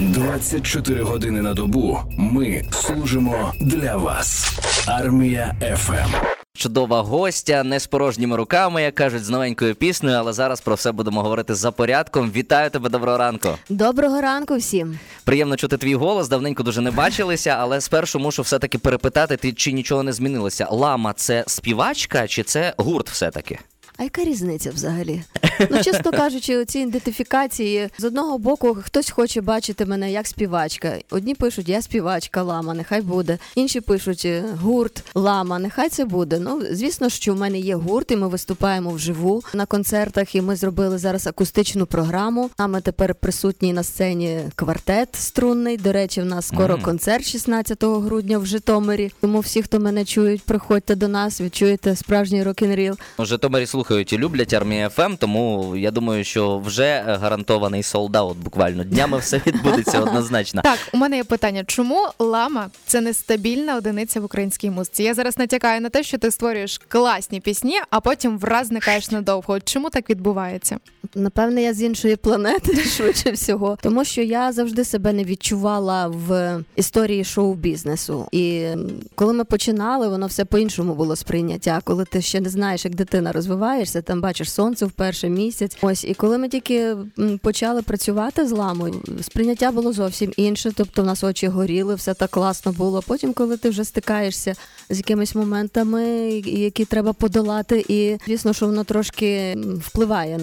24 години на добу ми служимо для вас. Армія ФМ. Чудова гостя, не з порожніми руками, як кажуть, з новенькою піснею, але зараз про все будемо говорити за порядком. Вітаю тебе, доброго ранку. Доброго ранку всім. Приємно чути твій голос. Давненько дуже не бачилися, але спершу мушу все-таки перепитати, ти чи нічого не змінилося. Лама це співачка чи це гурт все-таки? А яка різниця взагалі? Ну, чесно кажучи, ці ідентифікації з одного боку хтось хоче бачити мене як співачка. Одні пишуть Я співачка, лама, нехай буде. Інші пишуть «Е, гурт, лама, нехай це буде. Ну, звісно, що в мене є гурт, і ми виступаємо вживу на концертах. І ми зробили зараз акустичну програму. Нами тепер присутній на сцені квартет струнний. До речі, в нас скоро концерт 16 грудня в Житомирі. Тому всі, хто мене чують, приходьте до нас, відчуєте справжній рок-н-ріл. У Житомирі слухають і люблять армія ФМ, тому я думаю, що вже е, гарантований солдаут буквально. Днями все відбудеться однозначно. Так, у мене є питання: чому лама це нестабільна одиниця в українській музиці? Я зараз натякаю на те, що ти створюєш класні пісні, а потім враз зникаєш надовго. Чому так відбувається? Напевне, я з іншої планети швидше всього, тому що я завжди себе не відчувала в історії шоу-бізнесу. І коли ми починали, воно все по-іншому було сприйняття. Коли ти ще не знаєш, як дитина розвиваєшся, там бачиш сонце в перший місяць. Ось і коли ми тільки почали працювати з ламою, сприйняття було зовсім інше. Тобто, в нас очі горіли, все так класно було. Потім, коли ти вже стикаєшся з якимись моментами, які треба подолати, і звісно, що воно трошки впливає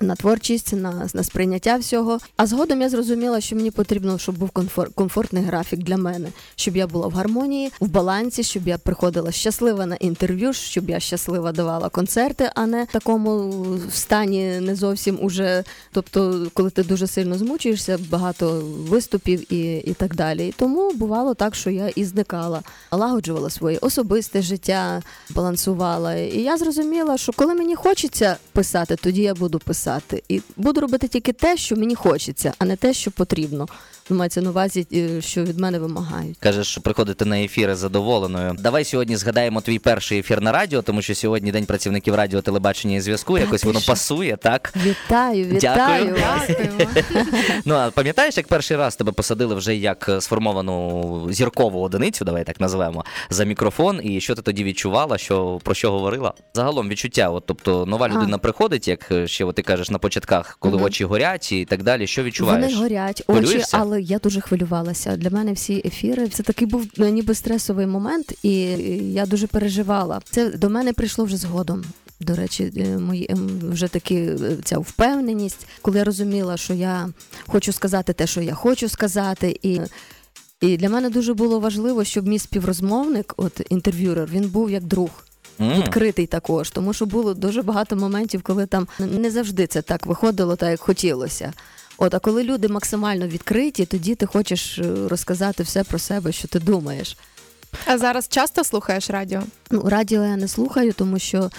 на творчість, на, на сприйняття всього. А згодом я зрозуміла, що мені потрібно, щоб був комфорт, комфортний графік для мене, щоб я була в гармонії, в балансі, щоб я приходила щаслива на інтерв'ю, щоб я щаслива давала концерти, а не в такому стані не зовсім уже. Тобто, коли ти дуже сильно змучуєшся, багато виступів і, і так далі. Тому бувало так, що я і зникала, налагоджувала своє особисте життя, балансувала. І я зрозуміла, що коли мені хочеться писати, тоді я буду писати. І буду робити тільки те, що мені хочеться, а не те, що потрібно. Мається на увазі, е, що від мене вимагають. Кажеш, що приходити на ефіри задоволеною. Давай сьогодні згадаємо твій перший ефір на радіо, тому що сьогодні день працівників радіо, телебачення і зв'язку. Та Якось воно що? пасує, так? Вітаю, вітаю Дякую. Ну а пам'ятаєш, як перший раз тебе посадили вже як сформовану зіркову одиницю, давай так називаємо, за мікрофон, і що ти тоді відчувала, що про що говорила? Загалом відчуття, от тобто нова А. людина приходить, як ще от ти кажеш на початках, коли Мгм. очі горять і так далі. Що відчуваєш? Вони горять, очі, але я дуже хвилювалася. Для мене всі ефіри це такий був ну, ніби стресовий момент, і я дуже переживала. Це до мене прийшло вже згодом. До речі, е, мої ем, вже таки е, ця впевненість, коли я розуміла, що я хочу сказати те, що я хочу сказати, і. І для мене дуже було важливо, щоб мій співрозмовник, от інтерв'юер, він був як друг М. відкритий також, тому що було дуже багато моментів, коли там не завжди це так виходило, так як хотілося. От, а коли люди максимально відкриті, тоді ти хочеш е, розказати все про себе, що ти думаєш. А зараз часто слухаєш радіо? Ну, радіо я не слухаю, тому що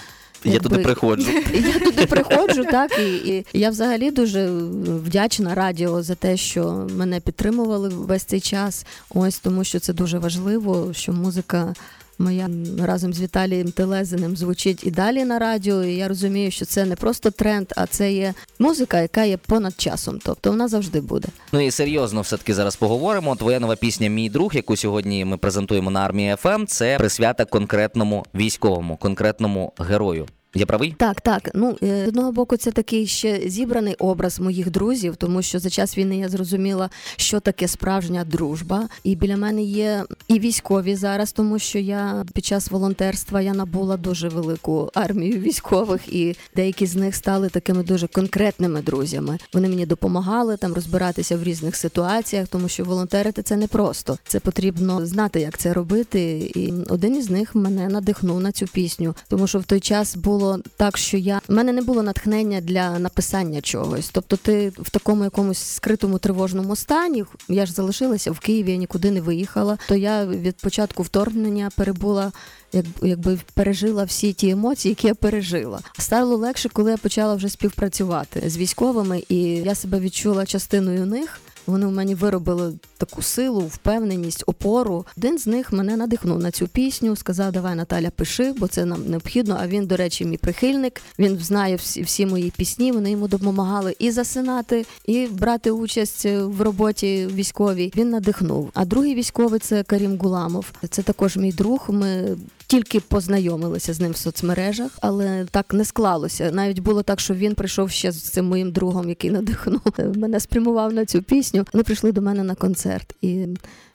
Я якби, туди приходжу. я туди приходжу, так і, і я взагалі дуже вдячна радіо за те, що мене підтримували весь цей час. Ось тому, що це дуже важливо, що музика. Моя разом з Віталієм Телезиним звучить і далі на радіо. І я розумію, що це не просто тренд, а це є музика, яка є понад часом. Тобто вона завжди буде. Ну і серйозно все-таки зараз поговоримо. Твоя нова пісня Мій друг, яку сьогодні ми презентуємо на армії ФМ, це присвята конкретному військовому, конкретному герою. Я правий? Так, так. Ну е, з одного боку, це такий ще зібраний образ моїх друзів, тому що за час війни я зрозуміла, що таке справжня дружба. І біля мене є і військові зараз, тому що я під час волонтерства я набула дуже велику армію військових, і деякі з них стали такими дуже конкретними друзями. Вони мені допомагали там розбиратися в різних ситуаціях, тому що волонтерити це не просто. Це потрібно знати, як це робити. І один із них мене надихнув на цю пісню, тому що в той час було так, що я в мене не було натхнення для написання чогось. Тобто, ти в такому якомусь скритому тривожному стані. Я ж залишилася в Києві, я нікуди не виїхала. То я від початку вторгнення перебула. Як, якби пережила всі ті емоції, які я пережила. Стало легше, коли я почала вже співпрацювати з військовими, і я себе відчула частиною них. Вони в мені виробили таку силу, впевненість, опору. Один з них мене надихнув на цю пісню, сказав: Давай, Наталя, пиши, бо це нам необхідно. А він, до речі, мій прихильник. Він знає всі, всі мої пісні. Вони йому допомагали і засинати, і брати участь в роботі військовій. Він надихнув. А другий військовий це Карім Гуламов. Це також мій друг. Ми тільки познайомилися з ним в соцмережах, але так не склалося. Навіть було так, що він прийшов ще з цим моїм другом, який надихнув мене спрямував на цю пісню. Вони прийшли до мене на концерт, і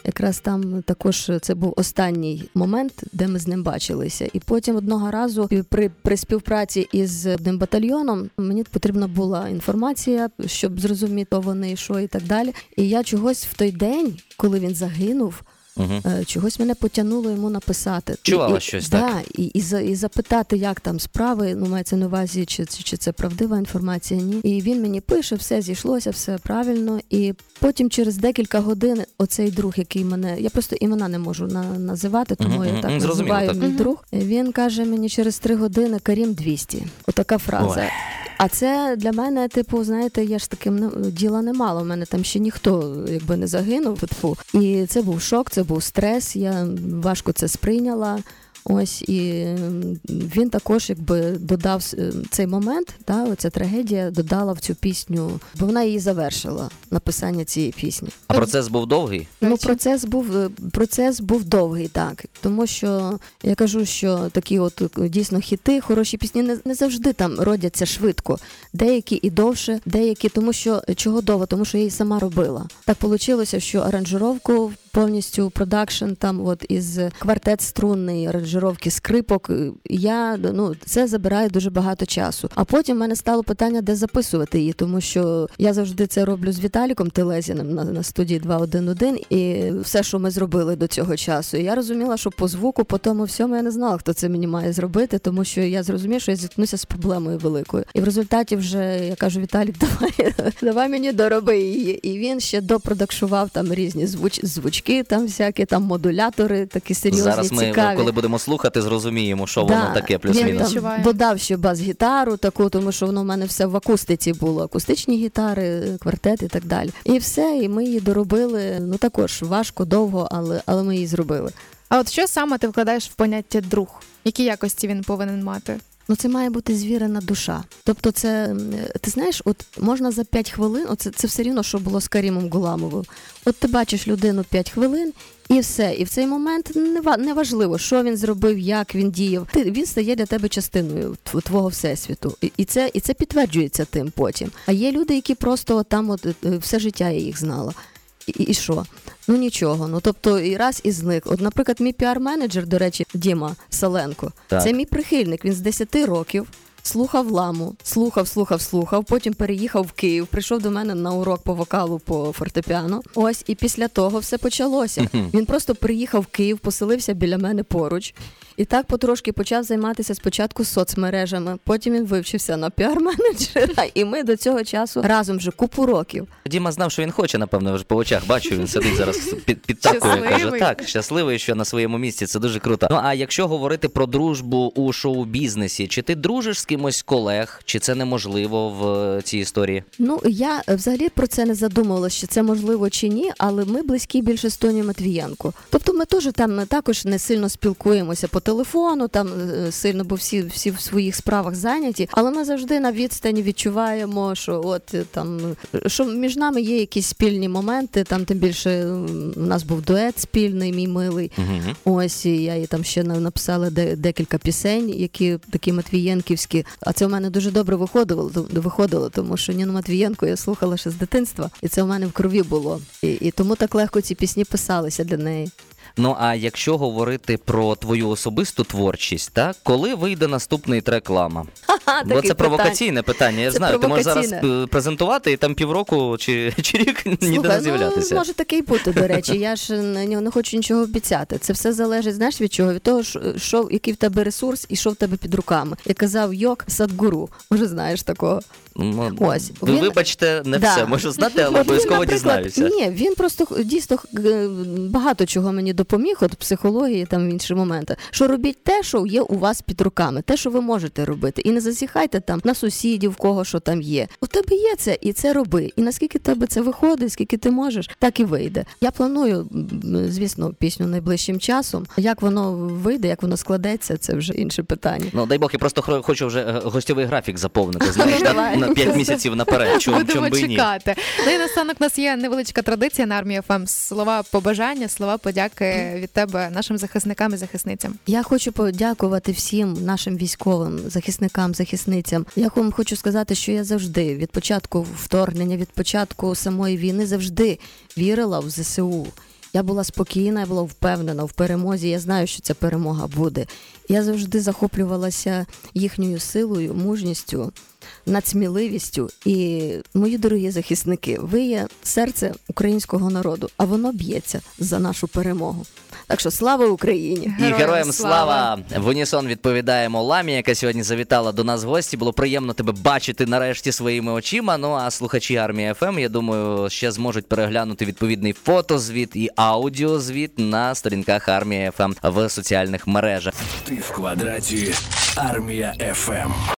якраз там також це був останній момент, де ми з ним бачилися. І потім одного разу при, при співпраці із одним батальйоном мені потрібна була інформація, щоб зрозуміти, хто вони що і так далі. І я чогось в той день, коли він загинув. Угу. Чогось мене потягнуло йому написати. Чувала і, щось, да, так? І, і, і, і запитати, як там справи, ну мається на увазі, чи, чи це правдива інформація, ні. І він мені пише, все зійшлося, все правильно. І потім через декілька годин оцей друг, який мене, я просто імена не можу на, називати, тому Мгм, я так зрозуміло, називаю так. мій Мгм. друг. Він каже мені через три години Карім 200. Отака фраза. Ой. А це для мене, типу, знаєте, я ж таким діла діла немало. У мене там ще ніхто якби не загинув. Тьфу. І це був шок, це був стрес. Я важко це сприйняла. Ось і він також якби додав цей момент, та оця трагедія додала в цю пісню, бо вона її завершила написання цієї пісні. А процес був довгий? Ну, процес був е, процес був довгий, так тому що я кажу, що такі, от е, дійсно хіти, хороші пісні не, не завжди там родяться швидко. Деякі і довше, деякі, тому що е, чого довго, тому що я її сама робила. Так вийшло, що аранжировку повністю продакшн там, от із квартет струнний, аранжировки скрипок. Я ну це забирає дуже багато часу. А потім в мене стало питання, де записувати її, тому що я завжди це роблю з Віталіком Телезіним на, на студії 211, і все, що ми зробили до цього часу. Я розуміла, що по звуку, по тому всьому я не знала, хто це мені має зробити, тому що я зрозумів, що я зіткнуся з проблемою великою. І в результаті вже я кажу: Віталік, давай, давай мені дороби її. І він ще допродакшував там різні звуч, звучки, там всякі там модулятори, такі серйозні, Зараз ми, цікаві. коли будемо слухати, зрозуміємо, що воно таке, плюс-мінус. там додав ще бас-гітару таку, тому що воно в мене все в акустиці було. Акустичні гітари, квартет і так далі. І все, і ми її доробили. Ну також важко, довго, але, але ми її зробили. А от що саме ти вкладаєш в поняття друг? Які якості він повинен мати? Ну, це має бути звірена душа. Тобто, це ти знаєш, от можна за 5 хвилин, оце це все рівно, що було з Карімом Гуламовим. От ти бачиш людину 5 хвилин. І все, і в цей момент не ва- важливо, що він зробив, як він діяв. Ти він стає для тебе частиною твого всесвіту, і, і це і це підтверджується тим потім. А є люди, які просто там, от е, все життя я їх знала. І, і що? Ну нічого. Ну тобто, і раз і зник. От, наприклад, мій піар-менеджер, до речі, Діма Саленко, Так. це мій прихильник. Він з 10 років. Слухав ламу, слухав, слухав, слухав. Потім переїхав в Київ, прийшов до мене на урок по вокалу по фортепіано. Ось і після того все почалося. Він просто приїхав в Київ, поселився біля мене поруч. І так потрошки почав займатися спочатку соцмережами. Потім він вивчився на піар-менеджера, і ми до цього часу разом вже купу років. Діма знав, що він хоче, напевно, вже по очах бачу. Він сидить зараз під, підтакує, каже, так, щасливий, що на своєму місці. Це дуже круто. Ну а якщо говорити про дружбу у шоу-бізнесі, чи ти дружиш з кимось колег, чи це неможливо в е, цій історії? Ну я е, взагалі про це не задумувалася, чи це можливо чи ні, але ми близькі більше з Тоні Матвієнко. Тобто ми теж там ми також не сильно спілкуємося по телефону, там е, сильно, бо всі всі в своїх справах зайняті. Але ми завжди на відстані відчуваємо, що от е, там е, що між нами є якісь спільні моменти. Там тим більше у нас був дует спільний, мій милий. Угу. Ось і я їй там ще написала де, декілька пісень, які такі матвієнківські. А це у мене дуже добре виходило, виходило, тому що Ніну Матвієнко я слухала ще з дитинства, і це у мене в крові було. І, і тому так легко ці пісні писалися для неї. Ну а якщо говорити про твою особисту творчість, так коли вийде наступний трек лама? Ха-ха, Бо це провокаційне питання. Я Це знаю, ти можеш зараз е, презентувати і там півроку чи, чи рік ніде не з'являтися. Ну, може таке й бути, до речі. Я ж не, не хочу нічого обіцяти. Це все залежить, знаєш від чого? Від того, що, який в тебе ресурс і що в тебе під руками. Як казав Йок Садгуру. Може, знаєш такого. Ну, Ось, ви він- вибачте, не Да. все можу знати, але обов'язково дізнаюся. Ні, він просто дійсно багато чого мені допоміг, от психології, там інші моменти. Що робіть те, що є у вас під руками, те, що ви можете робити, і не засіхайте там на сусідів, кого що там є. У тебе є це, і це роби. І наскільки тебе це виходить, скільки ти можеш, так і вийде. Я планую, звісно, пісню найближчим часом. Як воно вийде, як воно складеться, це вже інше питання. Ну дай Бог, я просто хочу вже е, гостьовий графік заповнити. Знаєш, на. На 5 місяців наперед. Чом, Будемо би і ні. чекати. Ну і наостанок у нас є невеличка традиція на армії ФМ. Слова побажання, слова подяки від тебе нашим захисникам і захисницям. Я хочу подякувати всім нашим військовим захисникам, захисницям. Я вам хочу сказати, що я завжди від початку вторгнення, від початку самої війни завжди вірила в ЗСУ. Я була спокійна, я була впевнена в перемозі. Я знаю, що ця перемога буде. Я завжди захоплювалася їхньою силою, мужністю, надсміливістю. І мої дорогі захисники, ви є серце українського народу, а воно б'ється за нашу перемогу. Так що слава Україні! І героям слава в унісон відповідаємо Ламі, яка сьогодні завітала до нас в гості. Було приємно тебе бачити нарешті своїми очима. Ну а слухачі армії ФМ, я думаю, ще зможуть переглянути відповідний фотозвіт і аудіозвіт на сторінках армії ФМ в соціальних мережах. Ти в квадраті. Армія ФМ.